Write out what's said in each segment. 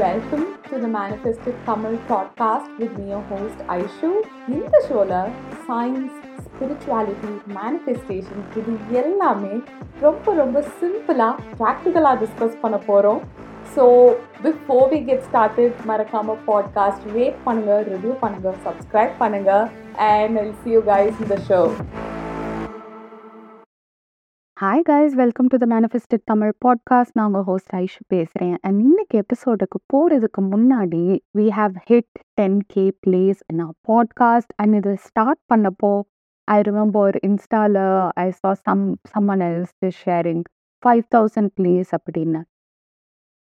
Welcome to the manifested Tamil podcast with me host Aishu இந்த ஷோவில் science spirituality manifestation இது எல்லாமே ரொம்ப ரொம்ப சிம்பிளாக ப்ராக்டிக்கலாக டிஸ்கஸ் பண்ண போகிறோம் so before we get started மறக்காமல் பாட்காஸ்ட் ரேட் பண்ணுங்கள் ரிவ்யூ பண்ணுங்கள் சப்ஸ்கிரைப் பண்ணுங்கள் and I see you guys இந்த show hi guys welcome to the manifested Tamil podcast நான் உங்கள் ஹோஸ்ட் ஐஷ் பேசுகிறேன் அண்ட் இன்னைக்கு எபிசோடுக்கு போகிறதுக்கு முன்னாடி we have hit ten K plays in podcast and இது ஸ்டார்ட் பண்ணப்போ ஐ ரிமெம்பர் இன்ஸ்டாவில் I saw some someone else sharing five thousand plays அப்படின்னு.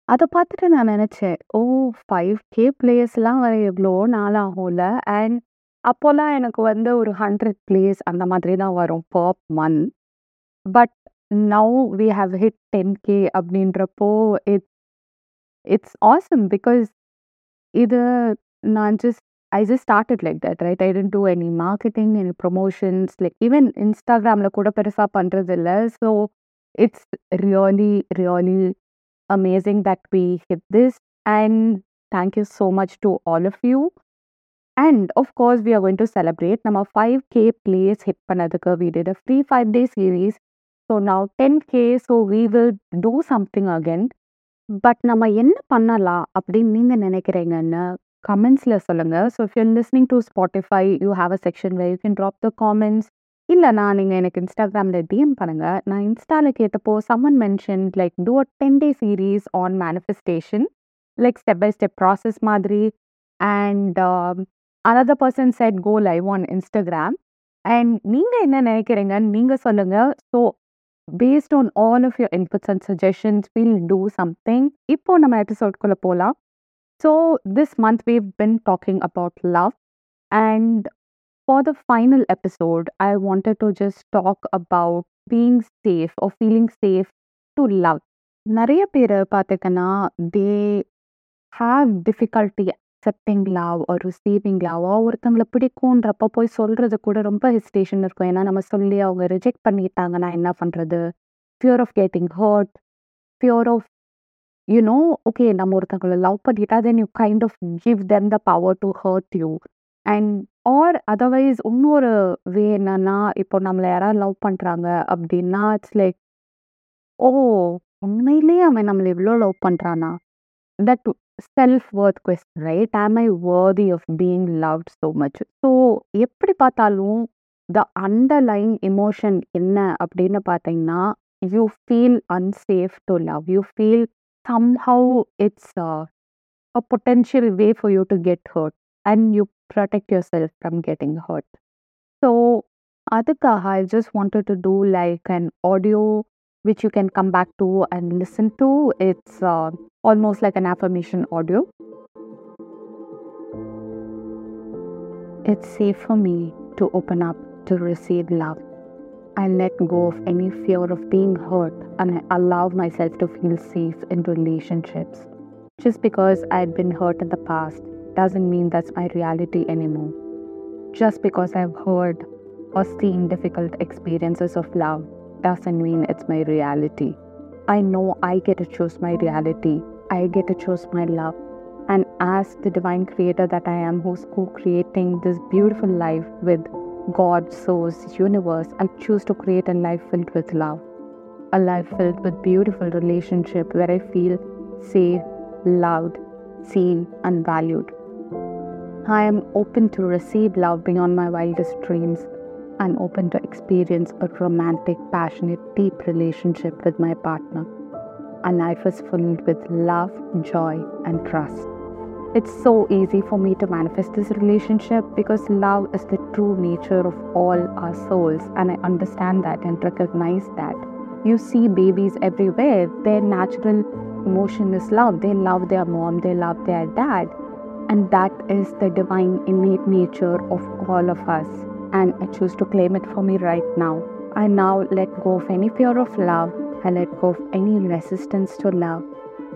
அதை பார்த்துட்டு நான் நினச்சேன் ஓ ஃபைவ் கே பிளேஸ்லாம் வர எவ்வளோ நாளாகும்ல அண்ட் அப்போல்லாம் எனக்கு வந்து ஒரு ஹண்ட்ரட் பிளேஸ் அந்த மாதிரி தான் வரும் per month but now we have hit ten K அப்படின்றப்போ இட் இட்ஸ் ஆசம் பிகாஸ் இது நான் just I just started like that right I tent do any marketing any promotions like even இன்ஸ்டாகிராமில் கூட பெருசாக பண்ணுறது இல்லை so it's really really amazing that we hit this and thank you so much to all of you and of course we are going to celebrate நம்ம 5k plays hit பண்ணதுக்கு we did a free 5 day So so now 10k so we will do something again. But நம்ம என்ன பண்ணலாம் அப்படின்னு நீங்கள் நினைக்கிறீங்கன்னு கமெண்ட்ஸில் சொல்லுங்கள் so if you're listening to Spotify you have a section where you can drop the comments இல்லைனா நீங்கள் எனக்கு இன்ஸ்டாகிராமில் டிஎம் பண்ணுங்கள் நான் இன்ஸ்டாவில் கேட்டப்போ someone mention like do a ten day series on manifestation like step by step process மாதிரி. And another person said go live on Instagram and நீங்கள் என்ன நினைக்கிறீங்கன்னு நீங்கள் சொல்லுங்கள் so paste on all of your inputs and suggestions will do something இப்போ நம்ம எபிசோட்குள்ளே போகலாம் so this month we've been talking about love and for the final episode, I wanted to just talk about being safe or feeling safe to love. நிறைய பேர் பார்த்துக்கன்னா they have difficulty accepting ஒரு receiving love ஒருத்தங்களை பிடிக்கும்ன்றப்ப போய் சொல்கிறது கூட ரொம்ப ஹெசிடேஷன் இருக்கும். ஏன்னா நம்ம சொல்லி அவங்க ரிஜெக்ட் பண்ணிட்டாங்கன்னா என்ன பண்ணுறது fear of getting hurt fear of you know okay நம்ம ஒருத்தங்களை லவ் பண்ணிட்டா then you kind of give them the power to hurt you and or otherwise இன்னொரு வே என்னன்னா இப்போ நம்மளை யாராவது லவ் பண்ணுறாங்க அப்படின்னா இட்ஸ் லைக் ஓ உண்மையிலேயே அவன் நம்மளை எவ்வளோ love பண்ணுறானா that self worth question right am I வேர்தி of being loved so much so எப்படி பார்த்தாலும் த அண்டர்லைன் எமோஷன் என்ன அப்படின்னு பார்த்தீங்கன்னா you feel unsafe to love you feel somehow it's uh, a potential way for you to get hurt and you protect yourself from getting hurt. So, அதுக்காக I just wanted to do like an audio which you can come back to and listen to. It's uh, almost like an affirmation audio. It's safe for me to open up to receive love. I let go of any fear of being hurt and I allow myself to feel safe in relationships. Just because I'd been hurt in the past doesn't mean that's my reality anymore. Just because I've heard or seen difficult experiences of love doesn't mean it's my reality. I know I get to choose my reality, I get to choose my love. And as the divine creator that I am, who's co creating this beautiful life with God, source, universe, I choose to create a life filled with love. A life filled with beautiful relationship where I feel safe, loved, seen, and valued. I am open to receive love beyond my wildest dreams and open to experience a romantic, passionate, deep relationship with my partner. A life is filled with love, joy, and trust. It's so easy for me to manifest this relationship because love is the true nature of all our souls, and I understand that and recognize that. You see babies everywhere, their natural emotion is love. They love their mom, they love their dad, and that is the divine innate nature of all of us. And I choose to claim it for me right now. I now let go of any fear of love, I let go of any resistance to love.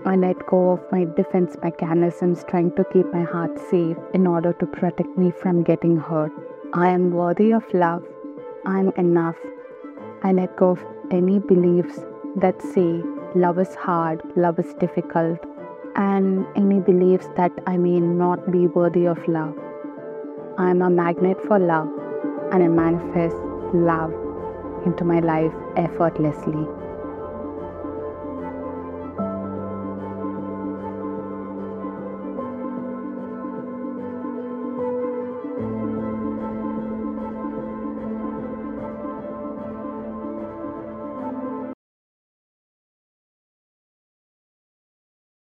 I let go of my defense mechanisms trying to keep my heart safe in order to protect me from getting hurt. I am worthy of love. I am enough. I let go of any beliefs that say love is hard, love is difficult, and any beliefs that I may not be worthy of love. I'm a magnet for love and I manifest love into my life effortlessly.